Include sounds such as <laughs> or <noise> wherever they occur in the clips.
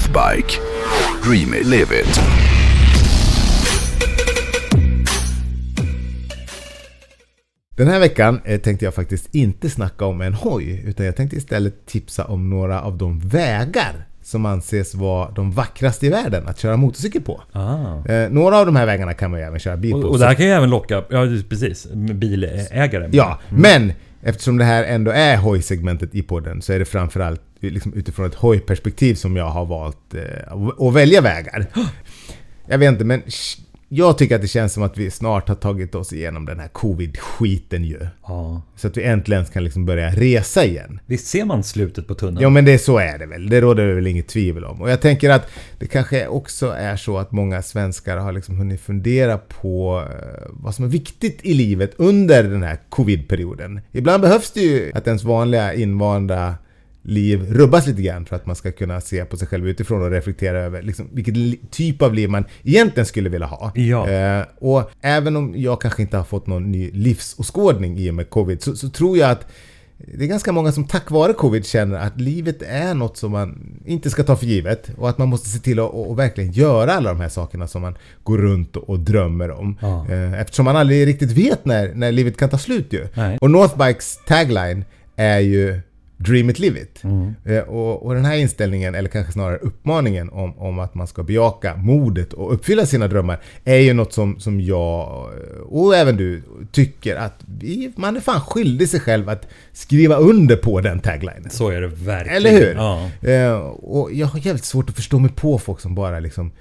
Northbike. Dream it, live it. Den här veckan eh, tänkte jag faktiskt inte snacka om en hoj, utan jag tänkte istället tipsa om några av de vägar som anses vara de vackraste i världen att köra motorcykel på. Ah. Eh, några av de här vägarna kan man ju även köra bil Och, på. och det här kan ju även locka, ja precis, bilägare. Ja, men eftersom det här ändå är hojsegmentet i podden så är det framförallt liksom utifrån ett hojperspektiv som jag har valt eh, att- välja vägar. Jag vet inte, men jag tycker att det känns som att vi snart har tagit oss igenom den här covid-skiten ju. Ja. Så att vi äntligen kan liksom börja resa igen. Visst ser man slutet på tunneln? Ja men det, så är det väl. Det råder det väl inget tvivel om. Och jag tänker att det kanske också är så att många svenskar har liksom hunnit fundera på eh, vad som är viktigt i livet under den här covid-perioden. Ibland behövs det ju att ens vanliga invanda liv rubbas lite grann för att man ska kunna se på sig själv utifrån och reflektera över liksom, vilket typ av liv man egentligen skulle vilja ha. Ja. Eh, och även om jag kanske inte har fått någon ny livsåskådning i och med covid så, så tror jag att det är ganska många som tack vare covid känner att livet är något som man inte ska ta för givet och att man måste se till att och, och verkligen göra alla de här sakerna som man går runt och, och drömmer om. Ja. Eh, Eftersom man aldrig riktigt vet när, när livet kan ta slut ju. Nej. Och Northbikes tagline är ju Dream it, live it. Mm. Eh, Och, och den här inställningen, eller kanske snarare uppmaningen om, om att man ska bejaka modet och uppfylla sina drömmar är ju något som, som jag och även du tycker att vi, man är fan skyldig sig själv att skriva under på den taglinen. Så är det verkligen. Eller hur? Ja. Eh, och jag har jävligt svårt att förstå mig på folk som bara liksom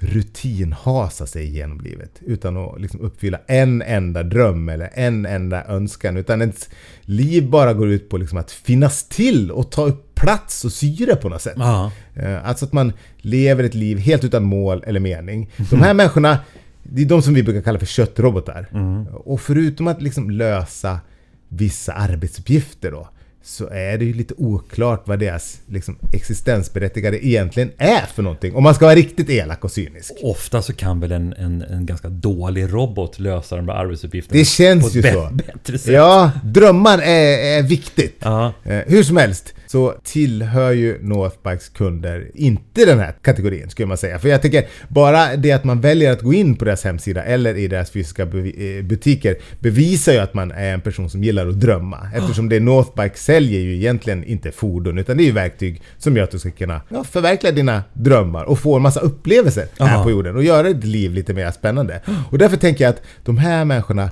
rutinhasar sig genom livet utan att liksom uppfylla en enda dröm eller en enda önskan. Utan ens liv bara går ut på liksom att finnas till och ta upp plats och syre på något sätt. Ja. Eh, Alltså att man lever ett liv helt utan mål eller mening. De här människorna, det är de som vi brukar kalla för köttrobotar. Och förutom att liksom lösa vissa arbetsuppgifter då, så är det ju lite oklart vad deras liksom, existensberättigade egentligen är för någonting. Om man ska vara riktigt elak och cynisk. Ofta så kan väl en, en, en ganska dålig robot lösa de där arbetsuppgifterna Det känns ju så. bättre sätt. Ja, drömmar är, är viktigt. Ja. Eh, hur som helst så tillhör ju Northbikes kunder inte den här kategorin skulle man säga. För jag tycker bara det att man väljer att gå in på deras hemsida eller i deras fysiska eh, butiker bevisar ju att man är en person som gillar att drömma. Eftersom det Northbike säljer ju egentligen inte fordon utan det är ju verktyg som gör att du ska kunna ja, förverkliga dina drömmar och få en massa upplevelser här Aha. på jorden och göra ditt liv lite mer spännande. Och därför tänker jag att de här människorna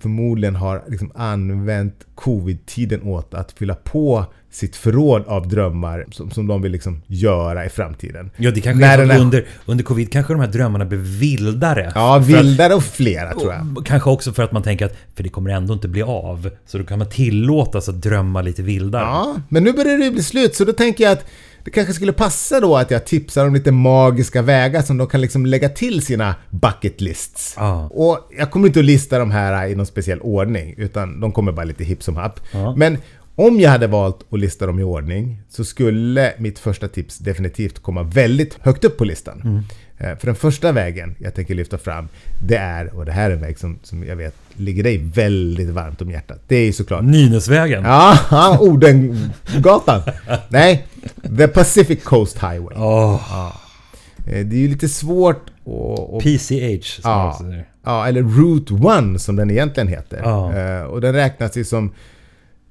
förmodligen har liksom använt covid-tiden åt att fylla på sitt förråd av drömmar som, som de vill liksom göra i framtiden. Ja, det kanske När är så den att är- under, under covid kanske de här drömmarna blir vildare. Ja, För att- vildare och flera tror jag. Kanske också för att man tänker att för det kommer ändå inte bli av. Så då kan man tillåtas att drömma lite vildare. Ja, men nu börjar det bli slut så då tänker jag att det kanske skulle passa då att jag tipsar om lite magiska vägar som de kan liksom lägga till sina bucket lists. Ja. Och jag kommer inte att lista de här i någon speciell ordning utan de kommer bara lite hipp som happ. Ja. Men om jag hade valt att lista dem i ordning så skulle mitt första tips definitivt komma väldigt högt upp på listan. Mm. Eh, För den första vägen jag tänker lyfta fram, det är, och det här är en väg som, som jag vet ligger dig väldigt varmt om hjärtat. Det är ju såklart Nynäsvägen. Ja, <laughs> Odengatan. Nej, The Pacific Coast Highway. Eh, Det är ju lite svårt att... PCH. Ja. Ja, eller Route 1 som den egentligen heter. Eh, Och den räknas ju som...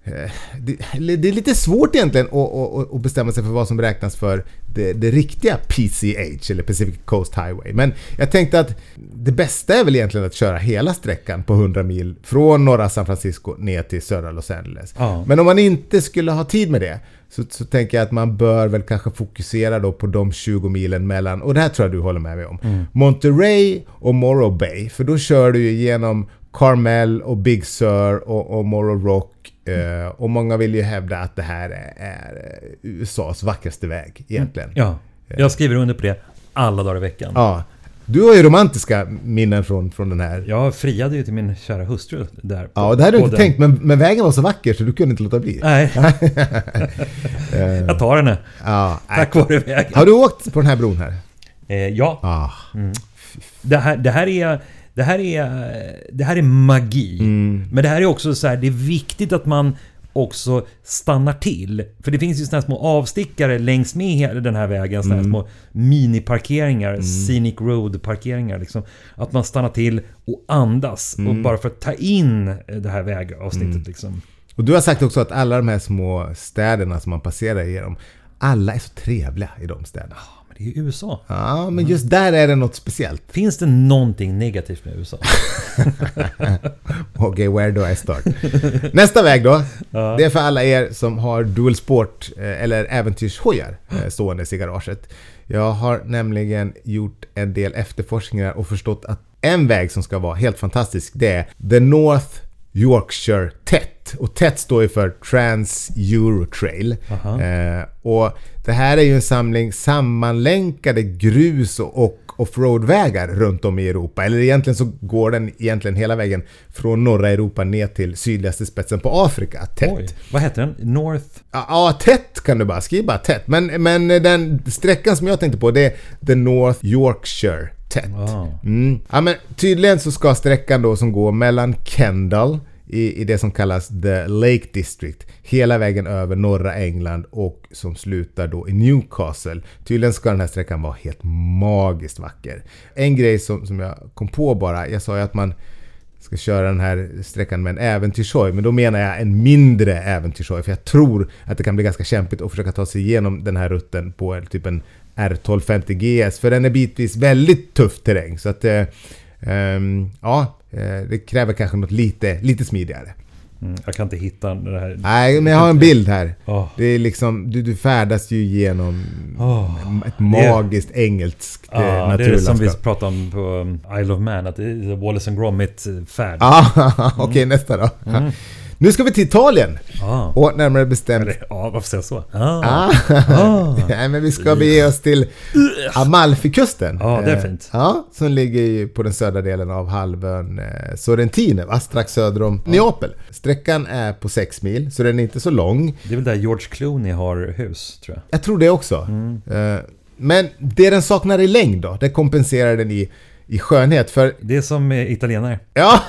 eh, Det, det är lite svårt egentligen att, att, bestämma sig för vad som räknas för det, det riktiga PCH, eller Pacific Coast Highway. Men jag tänkte att det bästa är väl egentligen att köra hela sträckan på 100 mil från norra San Francisco ner till södra Los Angeles. Ja. Men om man inte skulle ha tid med det så, så tänker jag att man bör väl kanske fokusera då på de 20 milen mellan, och det här tror jag du håller med mig om, Mm. Monterey och Morro Bay. För då kör du ju igenom Carmel och Big Sur och, och Morro Rock. Eh, och många vill ju hävda att det här är, är eh, USAs vackraste väg egentligen. Ja, jag skriver under på det alla dagar i veckan. Ja. Du har ju romantiska minnen från, från den här. Jag friade ju till min kära hustru där. Ja, och det hade du på inte den- tänkt, men, men vägen var så vacker så du kunde inte låta bli. Nej, <laughs> <laughs> jag tar henne. Ja. Tack vare vägen. Har du åkt på den här bron här? Eh, ja, Ah. det här, det här är... Det här är, det här är magi. Mm. Men det här är också så här, det är viktigt att man också stannar till. För det finns ju sådana här små avstickare längs med den här vägen. Sådana här små miniparkeringar, scenic road parkeringar. Liksom. Att man stannar till och andas. Och bara för att ta in det här vägavsnittet. Liksom. Och du har sagt också att alla de här små städerna som man passerar igenom, alla är så trevliga i de städerna. Ja, ju USA. Ja, men just där är det något speciellt. Finns det någonting negativt med USA? <laughs> Okej, where do I start? Nästa väg då. Det är för alla er som har dual sport eh, eller äventyrshojar eh, ståendes i garaget. Jag har nämligen gjort en del efterforskningar och förstått att en väg som ska vara helt fantastisk, det är The North Yorkshire TET. Och TET står ju för Trans Euro Trail. Eh, och det här är ju en samling sammanlänkade grus och, och offroadvägar runt om i Europa. Eller egentligen så går den egentligen hela vägen från norra Europa ner till sydligaste spetsen på Afrika. TET. Oj, vad heter den? North... Ja, ja, tätt kan du bara skriva. Tätt. Men, men den sträckan som jag tänkte på det är The North Yorkshire tätt. Ah. Mm. Ja, men tydligen så ska sträckan då som går mellan Kendal i, i det som kallas The Lake District hela vägen över norra England och som slutar då i Newcastle. Tydligen ska den här sträckan vara helt magiskt vacker. En grej som, som jag kom på bara, jag sa ju att man ska köra den här sträckan med en äventyrshoj. Men då menar jag en mindre äventyrshoj. För jag tror att det kan bli ganska kämpigt att försöka ta sig igenom den här rutten på typ en R1250 GS. För den är bitvis väldigt tuff terräng. Så att... Eh, ehm, ja, eh, det kräver kanske något lite, lite smidigare. Mm, jag kan inte hitta det här. Nej, men jag har en bild här. Åh. Det är liksom, du, du färdas ju genom Åh. ett magiskt engelskt eh, Ja, det är det som naturlandskap. vi pratade om på um, Isle of Man, att det är Wallace and Gromit-färd. Ah, <laughs> Okej, nästa då. Nu ska vi till Italien. Ah. Och närmare bestämt... Ja, varför säger jag så? Ah. Ah. Nej, men vi ska bege oss till Amalfikusten. Ja, det är Eh, fint. Ja, som ligger på den södra delen av halvön eh, Sorrentino, strax söder om Neapel. Sträckan är på 6 mil, så den är inte så lång. Det är väl där George Clooney har hus, tror jag. Jag tror det också. Mm. Eh, Men det den saknar i längd då, det kompenserar den i, i skönhet. För Det är som italienare. Ja,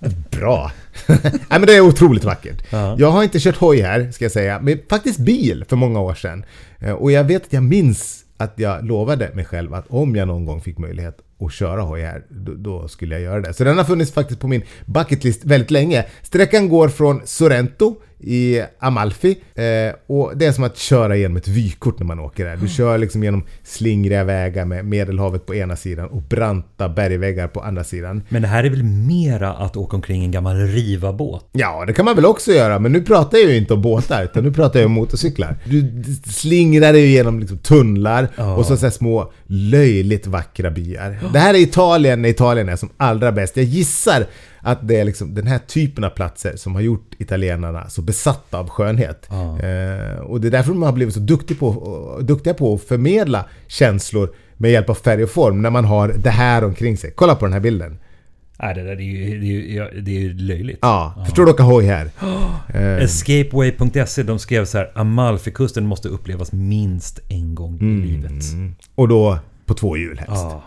<laughs> bra. <laughs> Nej men det är otroligt vackert. Ja. Jag har inte kört hoj här, ska jag säga, men faktiskt bil för många år sedan. Eh, Och jag vet att jag minns att jag lovade mig själv att om jag någon gång fick möjlighet att köra hoj här, då, då skulle jag göra det. Så den har funnits faktiskt på min bucketlist väldigt länge. Sträckan går från Sorrento i Amalfi eh, och det är som att köra genom ett vykort när man åker där. Du kör liksom genom slingriga vägar med Medelhavet på ena sidan och branta bergväggar på andra sidan. Men det här är väl mera att åka omkring i en gammal riva-båt? Ja, det kan man väl också göra, men nu pratar jag ju inte om båtar, utan nu pratar jag om motorcyklar. Du slingrar dig genom liksom tunnlar Ja. och så, så små löjligt vackra byar. Det här är Italien när Italien är som allra bäst. Jag gissar att det är liksom den här typen av platser som har gjort italienarna så besatta av skönhet. Ja. Eh, och det är därför de har blivit så duktiga på, duktiga på att förmedla känslor med hjälp av färg och form när man har det här omkring sig. Kolla på den här bilden. Nej, det där är ju, det är ju, det är ju löjligt. Ja, förstår du åka hoj här? <gasps> Eh, Escapeway.se de skrev så här Amalfikusten måste upplevas minst en gång i livet. Och då på två hjul helst. Ja.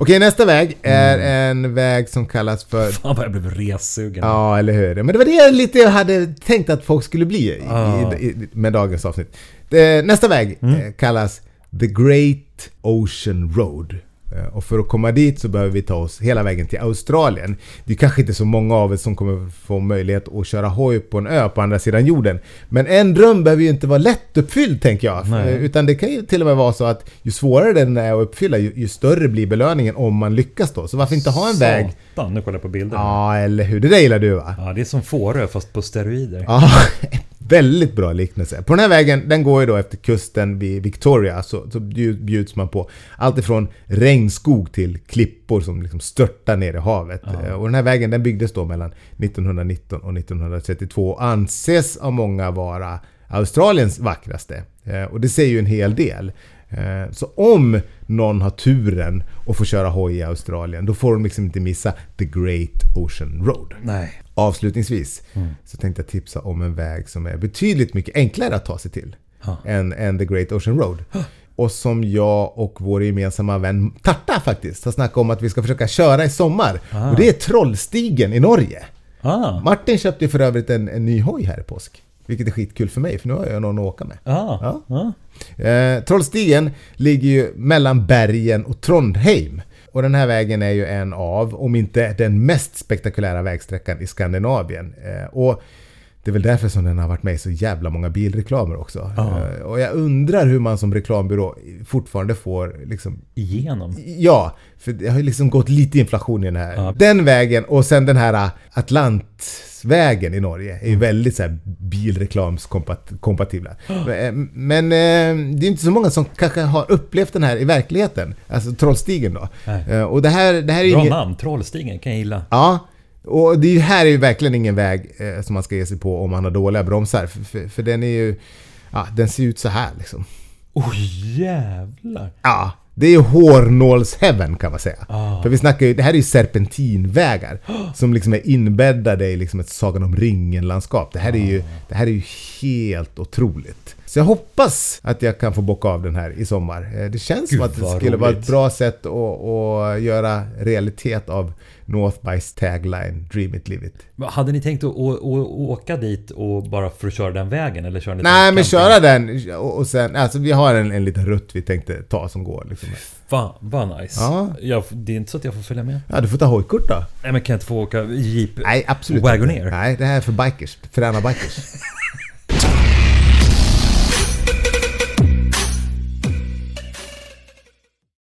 Okej, nästa väg är en väg som kallas för... Fan vad jag blev ressugen. Ja, eller hur? Men det var det jag lite hade tänkt att folk skulle bli i, Ja. i, i, med dagens avsnitt. Det, nästa väg eh, kallas The Great Ocean Road. Eh, Och för att komma dit så behöver vi ta oss hela vägen till Australien. Det är kanske inte så många av er som kommer få möjlighet att köra hoj på en ö på andra sidan jorden. Men en dröm behöver ju inte vara lättuppfylld tänker jag. Nej. Eh, Utan det kan ju till och med vara så att ju svårare den är att uppfylla ju, ju större blir belöningen om man lyckas då. Så varför inte ha en väg? Satan, nu kollar jag på bilden. Ja, eller hur? Det där gillar du va? Ja, det är som Fårö fast på steroider. Ja, <laughs> väldigt bra liknelse. På den här vägen, den går ju då efter kusten vid Victoria, så, så bjud- bjuds man på allt ifrån regnskog till klippor som liksom störtar ner i havet. Eh, Och den här vägen den byggdes då mellan 1919 och 1932 och anses av många vara Australiens vackraste. Eh, Och det säger ju en hel del. Eh, Så om någon har turen att få köra hoj i Australien, då får de liksom inte missa The Great Ocean Road. Nej. Avslutningsvis så tänkte jag tipsa om en väg som är betydligt mycket enklare att ta sig till Ja. än, än The Great Ocean Road. Och som jag och vår gemensamma vän Tarta faktiskt har snackat om att vi ska försöka köra i sommar. Ah. Och det är Trollstigen i Norge. Ah. Martin köpte ju för övrigt en, en ny hoj här i påsk. Vilket är skitkul för mig, för nu har jag någon att åka med. Ah. Ja. Ah. Eh, Trollstigen ligger ju mellan Bergen och Trondheim. Och den här vägen är ju en av, om inte den mest spektakulära vägsträckan i Skandinavien. Eh, och det är väl därför som den har varit med i så jävla många bilreklamer också. Ja. Eh, och jag undrar hur man som reklambyrå fortfarande får liksom Igenom. Ja, för det har ju liksom gått lite inflation i den här. Ja. Den vägen och sen den här äh, Atlantvägen i Norge är ju Mm. väldigt så här bilreklamskompatibla. <gasps> Men, men eh, det är inte så många som kanske har upplevt den här i verkligheten. Alltså Trollstigen då. Nej. Eh, Och det här, det här är Bra namn, Trollstigen kan jag gilla. Ja. Och det här är ju verkligen ingen väg eh, som man ska ge sig på om man har dåliga bromsar. För, för, för den är ju... Ja, den ser ut så här liksom. Oj jävlar. Ja, det är ju hårnålsheaven kan man säga. Ah. För vi snackar ju, det här är ju serpentinvägar som liksom är inbäddade i liksom ett Sagan om ringen-landskap. Det här är ju, det här är ju helt otroligt. Så jag hoppas att jag kan få bocka av den här i sommar. Eh, Det känns Gud, som att det skulle vara ett roligt. bra sätt att, att göra realitet av Northbys tagline Dream it, live it. Hade ni tänkt att åka dit och bara för att köra den vägen? Eller köra Nej men köra den och och sen, alltså vi har en, en liten rutt vi tänkte ta som går liksom. Fan vad nice. Ja. Jag, det är inte så att jag får följa med. Ja du får ta hojkort då. Nej men kan jag inte få åka jeep? Nej, absolut Wagoneer? inte. Nej, det här är för bikers. Fräna bikers. <laughs>